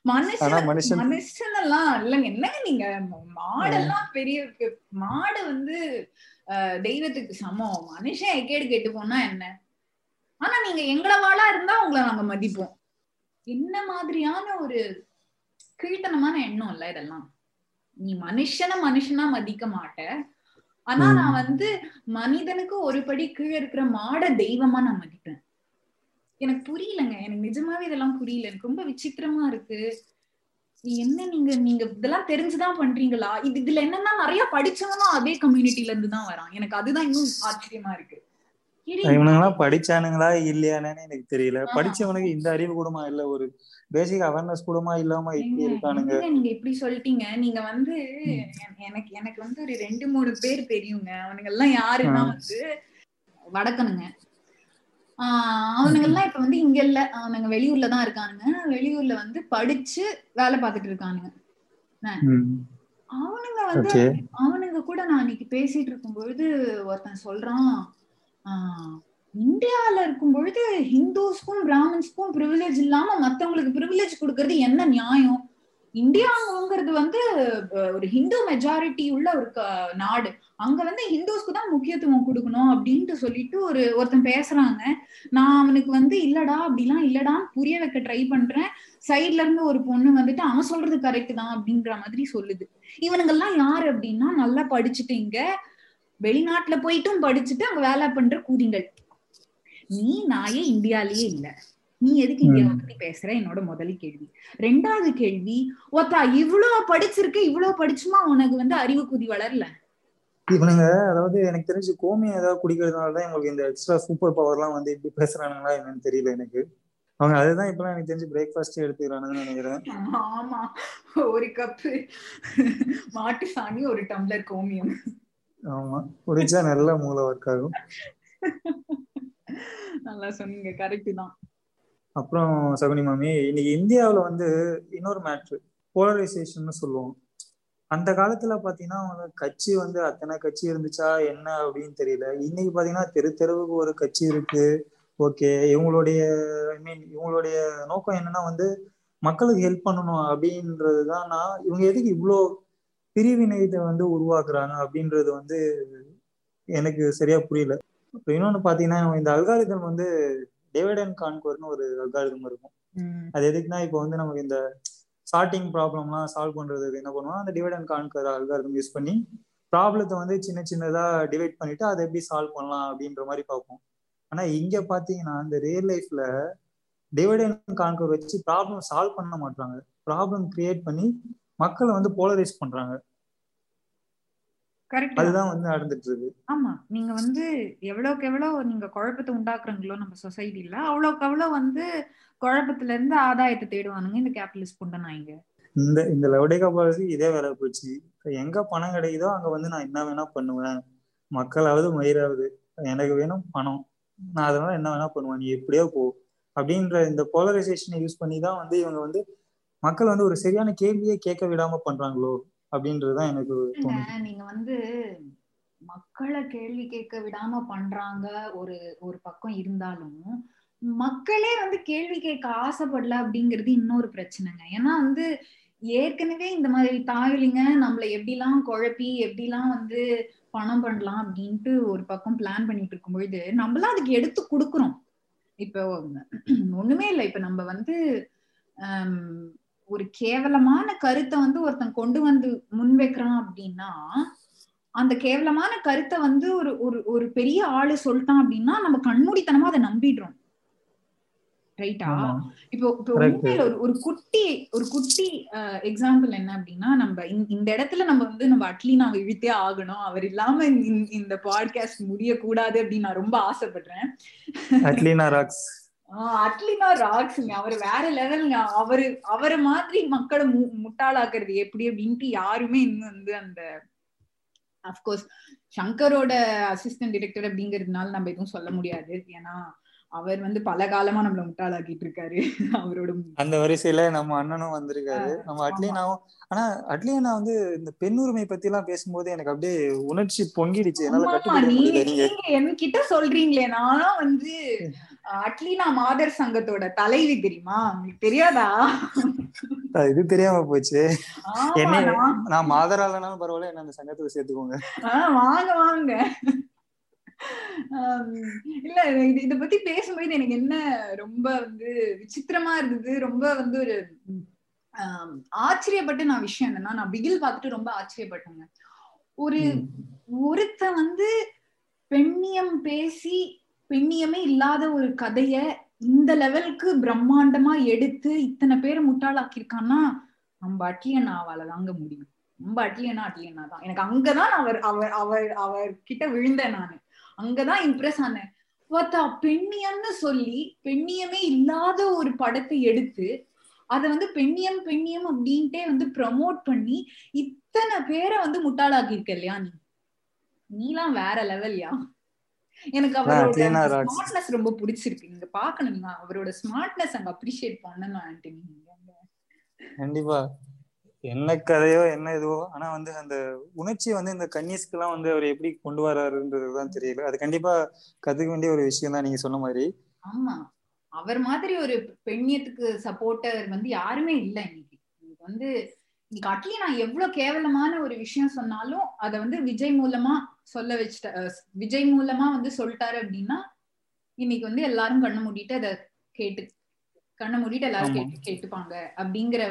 மனுஷன மனுஷன் மனுஷன் எல்லாம் இல்லங்க. என்னங்க நீங்க மாடெல்லாம் பெரிய மாடு வந்து தெய்வத்துக்கு சமம். மனுஷன் எக்கேடு கேட்டு போனா என்ன? ஆனா நீங்க எங்களவாளா இருந்தா உங்களை நாங்க மதிப்போம். என்ன மாதிரியான ஒரு கீழ்த்தனமான எண்ணம் இல்ல இதெல்லாம். நீ மனுஷன மனுஷனா மதிக்க மாட்ட. ஆனா நான் வந்து மனிதனுக்கு ஒரு படி கீழே இருக்கிற மாட தெய்வமா நான் மதிப்பேன். எனக்கு புரியலங்க. எனக்கு நிஜமாவே இதெல்லாம் புரியல. எனக்கு ரொம்ப விசித்திரமா இருக்கு. என்ன நீங்க நீங்க இதெல்லாம் தெரிஞ்சுதான் பண்றீங்களா? இது இதுல என்னன்னா நிறைய படிச்சவனும் அதே கம்யூனிட்டில இருந்து தான் வரான். எனக்கு அதுதான் இன்னும் ஆச்சரியமா இருக்கு. இவனுங்கெல்லாம் படிச்சானுங்களா இல்லையானு எனக்கு தெரியல. படிச்சவனுக்கு இந்த அறிவு கூடமா இல்ல ஒரு பேசிக் அவேர்னஸ் கூடமா இல்லாம இப்படி இருக்கானுங்க. நீங்க இப்படி சொல்லிட்டீங்க. நீங்க வந்து எனக்கு எனக்கு வந்து ஒரு ரெண்டு மூணு பேர் தெரியுங்க. அவனுங்க எல்லாம் யாருன்னா வந்து வடக்கனுங்க அவனுங்க எல்லாம் இப்ப வந்து இங்க இல்ல. அவனுங்க வெளியூர்ல தான் இருக்கானுங்க. வெளியூர்ல வந்து படிச்சு வேலை பார்த்துட்டு இருக்கானுங்க. அவனுங்க வந்து அவனுங்க கூட நான் அன்னைக்கு பேசிட்டு இருக்கும் பொழுது ஒருத்தன் சொல்றான் ஆஹ் இந்தியால இருக்கும் பொழுது ஹிந்துஸ்க்கும் பிராமின்ஸ்க்கும் ப்ரிவிலேஜ் இல்லாம மத்தவங்களுக்கு ப்ரிவிலேஜ் கொடுக்கறது என்ன நியாயம்? இந்தியாங்கிறது வந்து ஒரு ஹிந்து மெஜாரிட்டி உள்ள ஒரு நாடு. அங்க வந்து ஹிந்துஸ்க்கு தான் முக்கியத்துவம் கொடுக்கணும் அப்படின்ட்டு சொல்லிட்டு ஒரு ஒருத்தன் பேசுறாங்க. நான் அவனுக்கு வந்து இல்லடா அப்படிலாம் இல்லடா புரிய வைக்க ட்ரை பண்றேன். சைட்ல இருந்து ஒரு பொண்ணு வந்துட்டு அவன் சொல்றது கரெக்ட் தான் அப்படின்ற மாதிரி சொல்லுது. இவனுங்கெல்லாம் யாரு அப்படின்னா நல்லா படிச்சுட்டு இங்க வெளிநாட்டுல போயிட்டும் படிச்சுட்டு அங்க வேலை பண்ற கூதிங்கள் நீ நாயே இந்தியாலயே இல்ல. நீ எதுக்கு இங்க பத்தி பேசுற? என்னோட முதல் கேள்வி. ரெண்டாவது கேள்வி ஒத்தா இவ்வளவு படிச்சிருக்க இவ்வளவு படிச்சுமா உனக்கு வந்து அறிவு குதி வளரல? இவனுங்க அதாவது எனக்கு தெரிஞ்சு கோமியம் ஏதாவது குடிக்கிறதுனாலதான் இவங்களுக்கு இந்த எக்ஸ்ட்ரா சூப்பர் பவர் எல்லாம் வந்து இப்படி பேசுறானுங்களா என்னன்னு தெரியல எனக்கு. அவங்க அதுதான் இப்பெல்லாம் எனக்கு தெரிஞ்சு பிரேக்ஃபாஸ்ட் எடுத்துக்கிறானுங்கன்னு நினைக்கிறேன். ஆமா ஒரு கப்பு மாட்டு சாணி ஒரு டம்ளர் கோமியம். ஆமா குடிச்சா நல்ல மூளை ஒர்க் ஆகும். நல்லா சொன்னீங்க கரெக்ட் தான். அப்புறம் சகுனி மாமி இன்னைக்கு இந்தியாவில் வந்து இன்னொரு மேட்ரு போலரைசேஷன் சொல்லுவோம். அந்த காலத்துல பாத்தீங்கன்னா கட்சி வந்து அத்தனை கட்சி இருந்துச்சா என்ன அப்படின்னு தெரியல. இன்னைக்கு பாத்தீங்கன்னா தெரு தெருவுக்கு ஒரு கட்சி இருக்கு. ஓகே இவங்களுடைய ஐ மீன் இவங்களுடைய நோக்கம் என்னன்னா வந்து மக்களுக்கு ஹெல்ப் பண்ணணும் அப்படின்றதுதான். நான் இவங்க எதுக்கு இவ்வளோ பிரிவினையத்தை வந்து உருவாக்குறாங்க அப்படின்றது வந்து எனக்கு சரியா புரியல. இன்னொன்று பார்த்தீங்கன்னா இந்த அல்காரிதம் வந்து டிவைட் அண்ட் கான்கோர்னு ஒரு அல்காரிதம் இருக்கும். அது எதுக்குன்னா இப்போ வந்து நமக்கு இந்த சார்ட்டிங் ப்ராப்ளம்லாம் சால்வ் பண்றதுக்கு என்ன பண்ணுவோம் அந்த divide and conquer algorithm use பண்ணி ப்ராப்ளத்தை வந்து சின்ன சின்னதா டிவைட் பண்ணிட்டு அதை எப்படி சால்வ் பண்ணலாம் அப்படின்ற மாதிரி பார்ப்போம். ஆனா இங்க பாத்தீங்கன்னா இந்த ரியல் லைஃப்ல டிவைட் அண்ட் கான்கர் வச்சு ப்ராப்ளம் சால்வ் பண்ண மாட்டாங்க ப்ராப்ளம் கிரியேட் பண்ணி மக்களை வந்து போலரைஸ் பண்றாங்க. அதுதான் வந்து நடந்துட்டு இருக்கு ஆமா. நீங்க வந்து எவ்வளவுக்கு எவ்வளவு நீங்க குழப்பத்தை உண்டாக்குறீங்களோ நம்ம சொசைட்டில அவ்வளவுக்கு அவ்வளவு வந்து குழப்பத்துல இருந்து ஆதாயத்தை தேடுவானுங்க இந்த கேபிட்டலிஸ்ட் புண்டனாயிங்க இந்த இந்த லவுடேகா பாலிசி இதே வேலை போச்சு எங்க பணம் கிடைக்குதோ அங்க வந்து நான் என்ன வேணா பண்ணுவேன். மக்களாவது மயிராவது எனக்கு வேணும் பணம். நான் அதனால என்ன வேணா பண்ணுவேன். நீ எப்படியோ போ. அப்படின்ற இந்த போலரைசேஷனை யூஸ் பண்ணி தான் வந்து இவங்க வந்து மக்கள் வந்து ஒரு சரியான கேள்வியே கேட்க விடாம பண்றாங்களோ? அப்படின்றதுதான் எனக்கு நீங்க வந்து மக்களை கேள்வி கேட்க விடாம பண்றாங்க ஒரு ஒரு பக்கம் இருந்தாலும் மக்களே வந்து கேள்வி கேட்க ஆசைப்படல அப்படிங்கிறது இன்னொரு பிரச்சனைங்க. ஏன்னா வந்து ஏற்கனவே இந்த மாதிரி தாயலிங்க நம்மள எப்படிலாம் குழப்பி எப்படிலாம் வந்து பணம் பண்ணலாம் அப்படின்ட்டு ஒரு பக்கம் பிளான் பண்ணிட்டு இருக்கும் பொழுது நம்மளாம் அதுக்கு எடுத்து கொடுக்குறோம். இப்போ ஒண்ணுமே இல்லை. இப்ப நம்ம வந்து ஒரு கேவலமான கருத்தை வந்து ஒருத்தன் கொண்டு வந்து முன்வைக்கிறான் அப்படின்னா அந்த கேவலமான கருத்தை வந்து ஒரு ஒரு ஒரு பெரிய ஆளு சொல்லிட்டான் அப்படின்னா நம்ம கண்மூடித்தனமா அதை நம்பிடுறோம். ரைட்டா இப்போ இப்போ உண்மையில ஒரு ஒரு குட்டி ஒரு குட்டி எக்ஸாம்பிள் என்ன அப்படின்னா நம்ம இந்த இடத்துல நம்ம வந்து நம்ம அட்லீனாவை இழுத்தே ஆகணும். அவர் இல்லாம இந்த பாட்காஸ்ட் முடியக்கூடாது அப்படின்னு நான் ரொம்ப ஆசைப்படுறேன். அட்லீனா ராக்ஸ் அட்லினா ராக்ஸுங்க அவர் வேற லெவலுங்க அவரு அவரை மாதிரி மக்களை மு முட்டாளாக்குறது எப்படி அப்படின்ட்டு யாருமே இன்னும் வந்து அந்த அப்கோர்ஸ் சங்கரோட அசிஸ்டன்ட் டிரெக்டர் அப்படிங்கிறதுனால நம்ம எதுவும் சொல்ல முடியாது. ஏன்னா அவர் வந்து பல காலமா நம்மள முட்டாளாக்கிட்டு இருக்காரு. அவரோட அந்த வரிசையில நம்ம அண்ணனும் வந்திருக்காரு. நம்ம அட்லீனாவும் ஆனா அட்லீனா வந்து இந்த பெண்ணுரிமை பத்தி எல்லாம் பேசும்போது எனக்கு அப்படியே உணர்ச்சி பொங்கிடுச்சு. என்னால நீங்க என்கிட்ட சொல்றீங்களே. நானும் வந்து அட்லீனா மாதர் சங்கத்தோட தலைவி தெரியுமா? உங்களுக்கு தெரியாதா? இது தெரியாம போச்சு. என்ன நான் மாதராலனாலும் பரவாயில்ல என்ன அந்த சங்கத்துல சேர்த்துக்கோங்க. வாங்க வாங்க. இல்ல இது இத பத்தி பேசும்போது எனக்கு என்ன ரொம்ப வந்து விசித்திரமா இருந்தது ரொம்ப வந்து ஒரு ஆச்சரியப்பட்டு நான் விஷயம் என்னன்னா நான் பிகில் பார்த்துட்டு ரொம்ப ஆச்சரியப்பட்டேங்க. ஒரு ஒருத்த வந்து பெண்ணியம் பேசி பெண்ணியமே இல்லாத ஒரு கதைய இந்த லெவலுக்கு பிரம்மாண்டமா எடுத்து இத்தனை பேரை முட்டாளாக்கியிருக்கான்னா நம்ம அட்லியனாவால தாங்க முடியும். ரொம்ப அட்லியனா அட்லியனா தான். எனக்கு அங்கதான் அவர் அவர் அவர் அவர் கிட்ட விழுந்தேன் நானு. அங்கதான் இம்ப்ரெஸ் ஆனேன். பார்த்தா பெண்ணியம்னு சொல்லி பெண்ணியமே இல்லாத ஒரு படத்தை எடுத்து அதை வந்து பெண்ணியம் பெண்ணியம் அப்படின்ட்டே வந்து ப்ரமோட் பண்ணி இத்தனை பேரை வந்து முட்டாளாக்கி இருக்க இல்லையா நீ? நீலாம் வேற லெவல்யா எனக்கு அவரோட ஸ்மார்ட்னஸ் ரொம்ப பிடிச்சிருக்கு. நீங்க பாக்கணும் அவரோட ஸ்மார்ட்னஸ் அங்க அப்ரிஷியேட் பண்ணணும் ஆண்டனி. கண்டிப்பா. என்ன கதையோ என்ன இதுவோ ஆனா வந்து அந்த உணர்ச்சி வந்து இந்த கன்னிஸ்க்கு எல்லாம் வந்து அவர் எப்படி கொண்டு வராருன்றதுதான் தெரியல. அது கண்டிப்பா கத்துக்க வேண்டிய ஒரு விஷயம் தான் நீங்க சொன்ன மாதிரி. ஆமா. அவர் மாதிரி ஒரு பெண்ணியத்துக்கு சப்போர்ட்டர் வந்து யாருமே இல்ல இன்னைக்கு. இன்னைக்கு வந்து இன்னைக்கு அட்லி நான் எவ்வளவு கேவலமான ஒரு விஷயம் சொன்னாலும் அத வந்து விஜய் மூலமா சொல்ல வச்சுட்ட விஜய் மூலமா வந்து சொல்லிட்டாரு அப்படின்னா இன்னைக்கு வந்து எல்லாரும் கண்ணை மூடிட்டு அதை கேட்டு கண்ணை மூடிட்டு எல்லாரும் கேட்டு கேட்டுப்பாங்க அப்படிங்கிற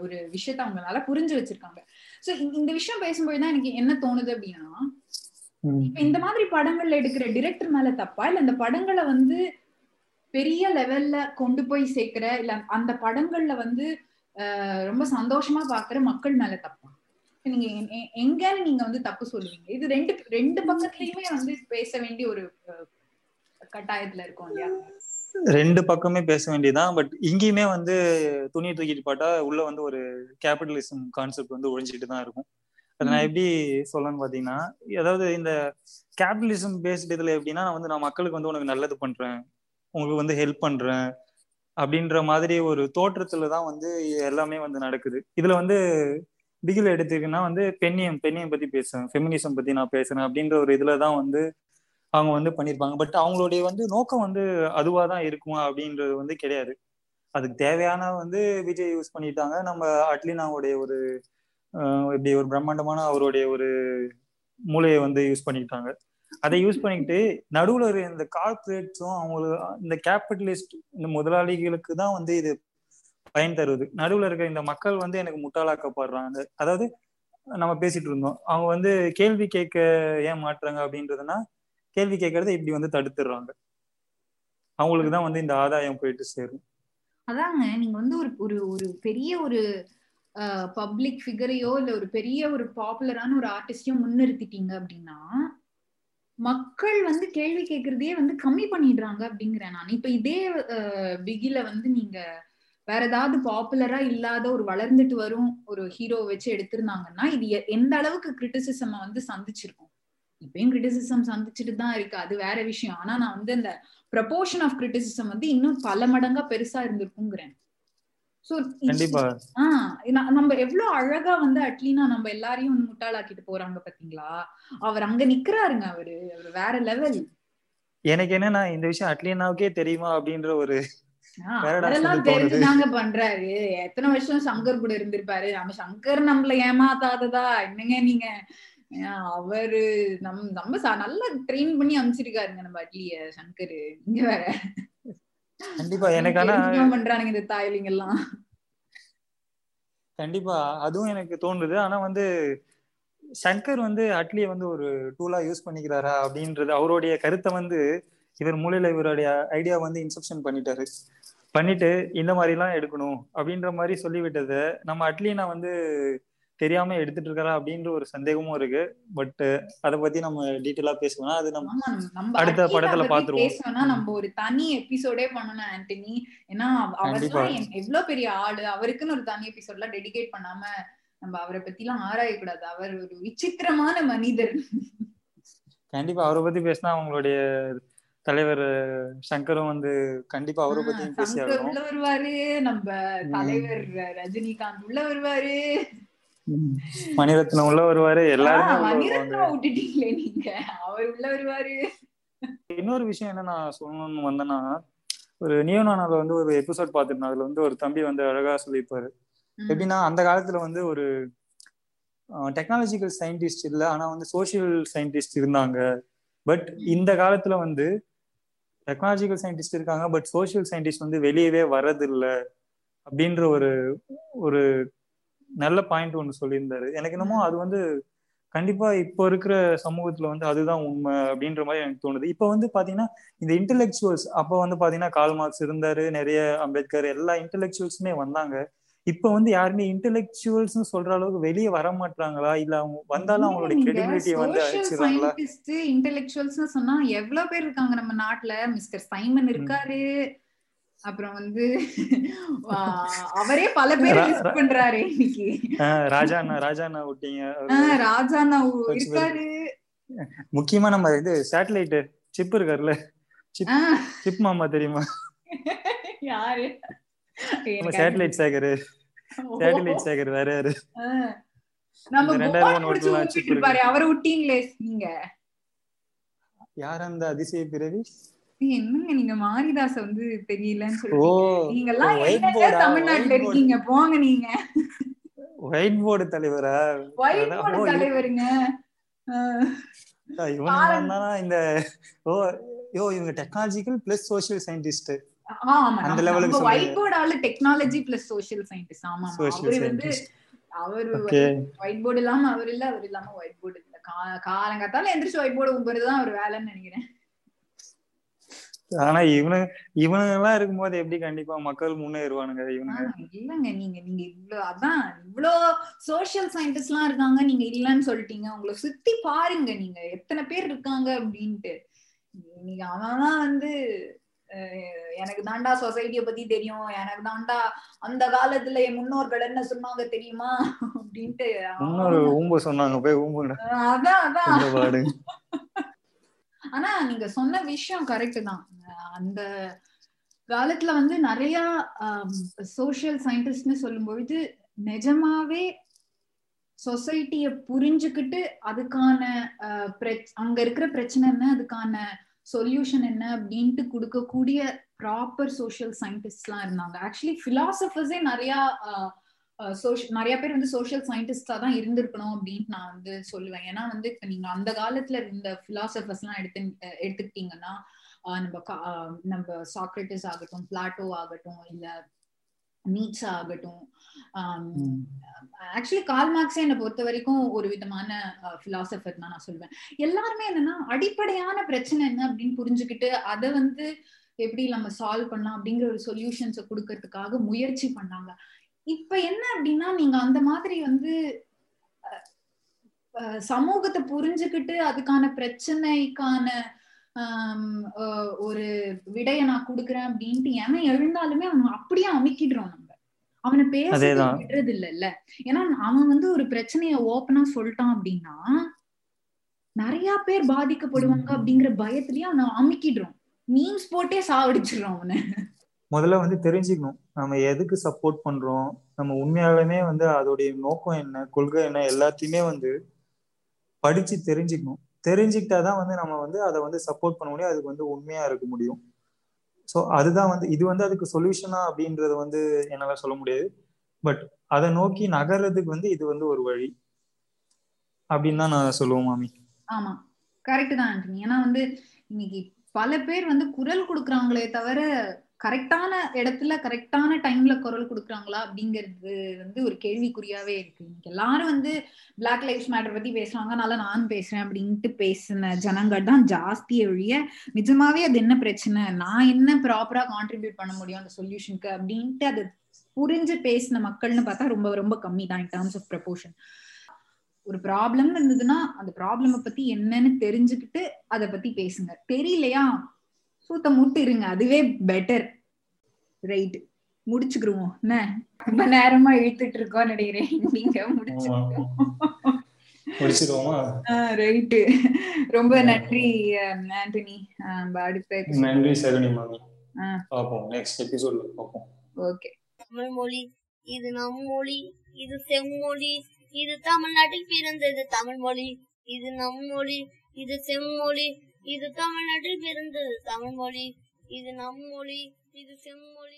ஒரு விஷயத்த அவங்களால புரிஞ்சு வச்சிருக்காங்க. சோ இந்த விஷயம் பேசும்போதுதான் எனக்கு என்ன தோணுது அப்படின்னா இப்ப இந்த மாதிரி படங்கள்ல எடுக்கிற டிரெக்டர் மேல தப்பா? இல்ல இந்த படங்களை வந்து பெரிய லெவல்ல கொண்டு போய் சேர்க்கிற இல்ல அந்த படங்கள்ல வந்து ரொம்ப சந்தோஷமா பாக்குற மக்கள் மேல தப்பா? நீங்க எங்கன்னு நீங்க வந்து தப்பு சொல்லுவீங்க. இது ரெண்டு ரெண்டு பக்கத்துலயுமே வந்து பேச வேண்டிய ஒரு கட்டாயத்துல இருக்கும் இல்லையா? ரெண்டு பக்கமே பேச வேண்டியதுதான். பட் இங்கேயுமே வந்து துணி தூக்கிட்டு பாட்டா உள்ள வந்து ஒரு கேபிட்டலிசம் கான்செப்ட் வந்து ஒழிஞ்சிட்டு தான் இருக்கும். அதை நான் எப்படி சொல்லணும்னு பாத்தீங்கன்னா அதாவது இந்த கேபிட்டலிசம் பேஸ்ட் இதுல எப்படின்னா வந்து நான் மக்களுக்கு வந்து உனக்கு நல்லது பண்றேன். உங்களுக்கு வந்து ஹெல்ப் பண்றேன். அப்படின்ற மாதிரி ஒரு தோற்றத்துல தான் வந்து எல்லாமே வந்து நடக்குது. இதுல வந்து பிகில் எடுத்துக்கினா வந்து பெண்ணியம் பெண்ணியம் பத்தி பேசுவேன். ஃபெமினிசம் பத்தி நான் பேசுறேன் அப்படின்ற ஒரு இதுலதான் வந்து அவங்க வந்து பண்ணியிருப்பாங்க பட் அவங்களுடைய வந்து நோக்கம் வந்து அதுவா தான் இருக்குமா அப்படின்றது வந்து கிடையாது. அதுக்கு தேவையான வந்து விஜய் யூஸ் பண்ணிட்டாங்க. நம்ம அட்லினாவுடைய ஒரு இப்படி ஒரு பிரம்மாண்டமான அவருடைய ஒரு மூளையை வந்து யூஸ் பண்ணிக்கிட்டாங்க. அதை யூஸ் பண்ணிக்கிட்டு நடுவுல இந்த கார்பரேட்ஸும் அவங்களுக்கு இந்த கேபிட்டலிஸ்ட் இந்த முதலாளிகளுக்கு தான் வந்து இது பயன் தருவது நடுவுல இருக்க இந்த மக்கள் வந்து எனக்கு முட்டாளாக்கப்படுறாங்க. அதாவது நம்ம பேசிட்டு இருந்தோம். அவங்க வந்து கேள்வி கேட்க ஏன் மாட்டுறாங்க அப்படின்றதுனா கேள்வி கேட்கறத இப்படி வந்து தடுத்துடுறாங்க. அவங்களுக்கு தான் வந்து இந்த ஆதாயம் போயிட்டு சேரும். அதாங்க நீங்க வந்து ஒரு ஒரு ஒரு பெரிய ஒரு பப்ளிக் ஃபிகரையோ இல்ல ஒரு பெரிய ஒரு பாப்புலரான ஒரு ஆர்டிஸ்டையும் முன்னிறுத்திட்டீங்க அப்படின்னா மக்கள் வந்து கேள்வி கேட்கறதையே வந்து கம்மி பண்ணிடுறாங்க அப்படிங்கிறேன் நான். இப்ப இதே பிகில வந்து நீங்க வேற ஏதாவது பாப்புலரா இல்லாத ஒரு வளர்ந்துட்டு வரும் ஒரு ஹீரோ வச்சு எடுத்திருந்தாங்கன்னா இது எந்த அளவுக்கு கிரிட்டிசிசம் வந்து சந்திச்சிருக்கும்? இப்பயும் கிரிட்டிசிசம் சந்திச்சுட்டு தான் இருக்கு. அது வேற விஷயம். ஆனா நான் வந்து இந்த ப்ரப்போர்ஷன் ஆஃப் கிரிட்டிசிசம் வந்து இன்னும் பல மடங்கா பெருசா இருந்திருக்குங்கிறேன். சோ நம்ம எவ்வளவு அழகா வந்து அட்லீனா நம்ம எல்லாரையும் வந்து முட்டாளாக்கிட்டு போறாங்க பாத்தீங்களா? அவர் அங்க நிக்கிறாருங்க அவரு. அவர் வேற லெவல் எனக்கு என்னன்னா இந்த விஷயம் அட்லீனாவுக்கே தெரியுமா அப்படின்ற ஒரு அதெல்லாம் தெரிஞ்சுதாங்க பண்றாரு. எத்தனை வருஷம் சங்கர் கூட இருந்திருப்பாரு. நம்ம சங்கர் நம்மள ஏமாத்தாததா? என்னங்க நீங்க? அவரு நம் நம்ம நல்லா ட்ரெயின் பண்ணி அமைச்சிருக்காருங்க நம்ம அட்லிய சங்கர். இங்க வேற. கண்டிப்பா எனக்கான பண்றானுங்க இந்த தாய்லிங்க எல்லாம் கண்டிப்பா அதுவும் எனக்கு தோணுது. ஆனா வந்து சங்கர் வந்து அட்லியை வந்து ஒரு டூலா யூஸ் பண்ணிக்கிறாரா அப்படின்றது அவருடைய கருத்தை வந்து இவர் மூலையில இவருடைய ஐடியா வந்து இன்செப்ஷன் பண்ணிட்டாரு. பண்ணிட்டு இந்த மாதிரி எல்லாம் எடுக்கணும் அப்படின்ற மாதிரி சொல்லிவிட்டது. நம்ம அட்லீனா வந்து தெரியாம எடுத்துட்டு இருக்காரா அப்படின்ற ஒரு சந்தேகமும் இருக்கு. பட் அத பத்தி நம்ம டீட்டெயிலா பேசுவோம் அது நம்ம அடுத்த படத்துல பாத்துருவோம். பேசணும்னா நம்ம ஒரு தனி எபிசோடே பண்ணணும் ஆண்டனி. ஏன்னா அவர் எவ்வளவு பெரிய ஆளு. அவருக்குன்னு ஒரு தனி எபிசோட்ல டெடிகேட் பண்ணாம நம்ம அவரை பத்தி எல்லாம் ஆராயக்கூடாது. அவர் ஒரு விசித்திரமான மனிதர். கண்டிப்பா. அவரை பத்தி பேசினா அவங்களுடைய தலைவர் சங்கரும் வந்து கண்டிப்பா அவரை பத்தியும் பேசி உள்ள வருவாரு நம்ம தலைவர் ரஜினிகாந்த் உள்ள வருவாரு. மணிரத்னம் உள்ள வருவாரு எல்லாருமே மணிரத்னம் விட்டுட்டீங்களே நீங்க. அவர் உள்ள வருவாரு. இன்னொரு விஷயம் என்ன நான் சொல்லணும்னு வந்தேன்னா ஒரு நியோனானால வந்து ஒரு எபிசோட் பாத்துருந்தேன் அதுல வந்து ஒரு தம்பி வந்து அழகா சொல்லியிருப்பாரு. எப்படின்னா அந்த காலத்துல வந்து ஒரு டெக்னாலஜிக்கல் சயின்டிஸ்ட் இல்ல ஆனா வந்து சோசியல் சயின்டிஸ்ட் இருந்தாங்க. பட் இந்த காலத்துல வந்து டெக்னாலஜிக்கல் சயின்டிஸ்ட் இருக்காங்க பட் சோசியல் சயின்டிஸ்ட் வந்து வெளியவே வர்றதில்லை அப்படின்ற ஒரு ஒரு நல்ல பாயிண்ட் ஒன்று சொல்லியிருந்தாரு. எனக்கு என்னமோ அது வந்து கண்டிப்பா இப்போ இருக்கிற சமூகத்துல வந்து அதுதான் உண்மை அப்படின்ற மாதிரி எனக்கு தோணுது. இப்போ வந்து பாத்தீங்கன்னா இந்த இன்டெலெக்சுவல்ஸ் அப்போ வந்து பாத்தீங்கன்னா கால் மார்க்ஸ் இருந்தாரு நிறைய அம்பேத்கர் எல்லா இன்டெலெக்சுவல்ஸுமே வந்தாங்க. இப்ப வந்து யாருமே இன்டெலெக்சுவல்ஸ் சொல்ற அளவுக்கு வெளியே வர மாட்டாங்களா இல்ல அவங்க வந்தாலும் அவங்களோட கிரெடிபிலிட்டியை வந்து இன்டெலெக்சுவல்ஸ் சொன்னா எவ்வளவு பேர் இருக்காங்க நம்ம நாட்டுல? மிஸ்டர் சைமன் இருக்காரு. அப்புறம் வந்து அவரே பல பேர் லிஸ்ட் பண்றாரு இன்னைக்கு. ராஜாண்ணா ராஜாண்ணா விட்டீங்க ராஜாண்ணா இருக்காரு. முக்கியமா நம்ம இது சேட்டலைட் சிப் இருக்காருல்ல. சிப் சிப் மாமா தெரியுமா? யாரு? சேட்டலைட் சேகர். சேட்டலைட் சேகர் வேற யாரு? நம்ம ரெண்டாயிரம் நோட்ல அவரை விட்டீங்களே நீங்க. யார் அந்த அதிசய பிறவி என்னங்க நீங்க? மாரிதாச வந்து தெரியலன்னு சொல்றீங்க. நீங்க எல்லாம் தமிழ்நாட்டுல இருக்கீங்க? போங்க நீங்க. ஒயிட் போர்டு தலைவரா? ஒயிட் போர்டு தலைவருங்க. இவன் இந்த ஓ யோ இவங்க டெக்னாலஜிக்கல் பிளஸ் சோசியல் சயின்டிஸ்ட் அந்த லெவலுக்கு ஒயிட் போர்டு ஆளு டெக்னாலஜி பிளஸ் சோசியல் சயின்டிஸ்ட் ஆமா அவரு வந்து அவர் ஒயிட் போர்டு இல்லாம அவர் இல்ல அவர் இல்லாம ஒயிட் போர்டு இல்ல காலங்காத்தால எந்திரிச்சு ஒயிட் போர்டு உம்புறதுதான் அவர் வேலைன்னு நினைக்கிறேன். ஆனா இவனு இவனுங்க எல்லாம் இருக்கும்போது எப்படி கண்டிப்பா மக்கள் முன்னேறுவானுங்க இவனுங்க? இல்லங்க. நீங்க நீங்க இவ்வளவு அதான் இவ்வளவு சோசியல் சயின்டிஸ்ட் எல்லாம் இருக்காங்க நீங்க இல்லன்னு சொல்லிட்டீங்க. உங்களை சுத்தி பாருங்க நீங்க. எத்தனை பேர் இருக்காங்க அப்படின்ட்டு. நீங்க அவன் வந்து எனக்கு தாண்டா சொசைட்டிய பத்தி தெரியும். எனக்கு தாண்டா அந்த காலத்துல என் முன்னோர்கள் என்ன சொன்னாங்க தெரியுமா? அப்படின்ட்டு முன்னோர் ஊம்ப சொன்னாங்க. போய் ஊம்புங்க. அதான் அதான். ஆனா நீங்க சொன்ன விஷயம் கரெக்ட் தான். அந்த காலத்துல வந்து நிறைய சோசியல் சயின்டிஸ்ட்னு சொல்லும் பொழுது நிஜமாவே சொசைட்டிய புரிஞ்சுக்கிட்டு அதுக்கான அங்க இருக்கிற பிரச்சனை என்ன? அதுக்கான சொல்யூஷன் என்ன அப்படின்ட்டு கொடுக்கக்கூடிய ப்ராப்பர் சோஷியல் சயின்டிஸ்ட்லாம் இருந்தாங்க. ஆக்சுவலி பிலாசபர்ஸே நிறைய நிறைய பேர் வந்து சோஷியல் சயின்டிஸ்டா தான் இருந்திருக்கணும் அப்படின்னு நான் வந்து சொல்லுவேன். ஏன்னா வந்து இப்ப நீங்க அந்த காலத்துல இருந்த பிலாசபர்ஸ் எல்லாம் எடுத்து எடுத்துக்கிட்டீங்கன்னா நம்ம நம்ம சாக்ரட்டிஸ் ஆகட்டும் பிளாட்டோ ஆகட்டும் இல்ல நீட்ஸா ஆகட்டும். ஆக்சுவலி கால் மார்க்ஸே என்னை பொறுத்த வரைக்கும் ஒரு விதமான பிலாசபர் தான் நான் சொல்வேன். எல்லாருமே என்னன்னா அடிப்படையான பிரச்சனை என்ன அப்படின்னு புரிஞ்சுக்கிட்டு அதை வந்து எப்படி நம்ம சால்வ் பண்ணலாம் அப்படிங்கிற ஒரு சொல்யூஷன்ஸை கொடுக்கறதுக்காக முயற்சி பண்ணாங்க. இப்ப என்ன அப்படின்னா நீங்க அந்த மாதிரி வந்து சமூகத்தை புரிஞ்சுக்கிட்டு அதுக்கான பிரச்சனைக்கான ஒரு விடைய நான் குடுக்கறேன் அப்படின்ட்டு எவன் எழுந்தாலுமே அவன் அப்படியே அமுக்கிடுறோம் நம்ம. அவனை பேச விடுறது இல்ல ஏன்னா அவன் வந்து ஒரு பிரச்சனைய ஓப்பனா சொல்லிட்டான் அப்படின்னா நிறைய பேர் பாதிக்கப்படுவாங்க அப்படிங்கிற பயத்திலயே அவனை அமுக்கிடுறோம். மீம்ஸ் போட்டே சாவடிச்சிடுறோம் அவனை. முதல்ல வந்து தெரிஞ்சுக்கணும். நம்ம எதுக்கு சப்போர்ட் பண்றோம்? நம்ம உண்மையாலுமே வந்து அதோடைய நோக்கம் என்ன கொள்கை என்ன எல்லாத்தையுமே வந்து படிச்சு தெரிஞ்சுக்கணும். தெரிஞ்சுக்கிட்டாதான் வந்து நம்ம வந்து அதை வந்து சப்போர்ட் பண்ண முடியும். அதுக்கு வந்து உண்மையா இருக்க முடியும். ஸோ அதுதான் வந்து இது வந்து அதுக்கு சொல்யூஷனா அப்படின்றது வந்து என்னால சொல்ல முடியாது. பட் அதை நோக்கி நகர்றதுக்கு வந்து இது வந்து ஒரு வழி. அப்படின்னு தான் நான் சொல்லுவோம் மாமி. ஆமா. கரெக்ட் தான் ஏன்னா வந்து இன்னைக்கு பல பேர் வந்து குரல் கொடுக்குறாங்களே தவிர கரெக்டான இடத்துல கரெக்டான டைம்ல குரல் கொடுக்குறாங்களா அப்படிங்கிறது வந்து ஒரு கேள்விக்குறியாவே இருக்கு. இன்னைக்கு எல்லாரும் வந்து பிளாக் லைஃப்ஸ் மேட்டர் பத்தி பேசுறாங்க அதனால நான் பேசுறேன் அப்படின்ட்டு பேசின ஜனங்கள் தான் ஜாஸ்தி ஒழிய நிஜமாவே அது என்ன பிரச்சனை? நான் என்ன ப்ராப்பரா கான்ட்ரிபியூட் பண்ண முடியும் அந்த சொல்யூஷனுக்கு அப்படின்ட்டு அது புரிஞ்சு பேசின மக்கள்னு பார்த்தா ரொம்ப ரொம்ப கம்மி தான் இன் டேர்ம்ஸ் ஆஃப் ப்ரப்போர்ஷன் ஒரு ப்ராப்ளம் இருந்ததுன்னா அந்த ப்ராப்ளம பத்தி என்னன்னு தெரிஞ்சுக்கிட்டு அதை பத்தி பேசுங்க. தெரியலையா? சூத்த முட்டு இருங்க. அதுவே பெட்டர் ரைட் முடிச்சுக்கிருவோம். என்ன? ரொம்ப நேரமா இழுத்துட்டு இருக்கோம் நினைக்கிறேன். [LAUGHS] நீங்க முடிச்சுக்கோமா ரைட்டு ரொம்ப நன்றி ஆண்டனி. அடுத்த நன்றி சரணி மாமி. பாப்போம் நெக்ஸ்ட் எபிசோட்ல பாப்போம் ஓகே தமிழ் மொழி இது நம் மொழி இது செம்மொழி இது தமிழ்நாட்டில் பிறந்தது தமிழ் மொழி. இது நம் மொழி இது செம்மொழி இது தமிழ்நாட்டில் பிறந்தது தமிழ் மொழி. இது நம் மொழி Biz ısınmalı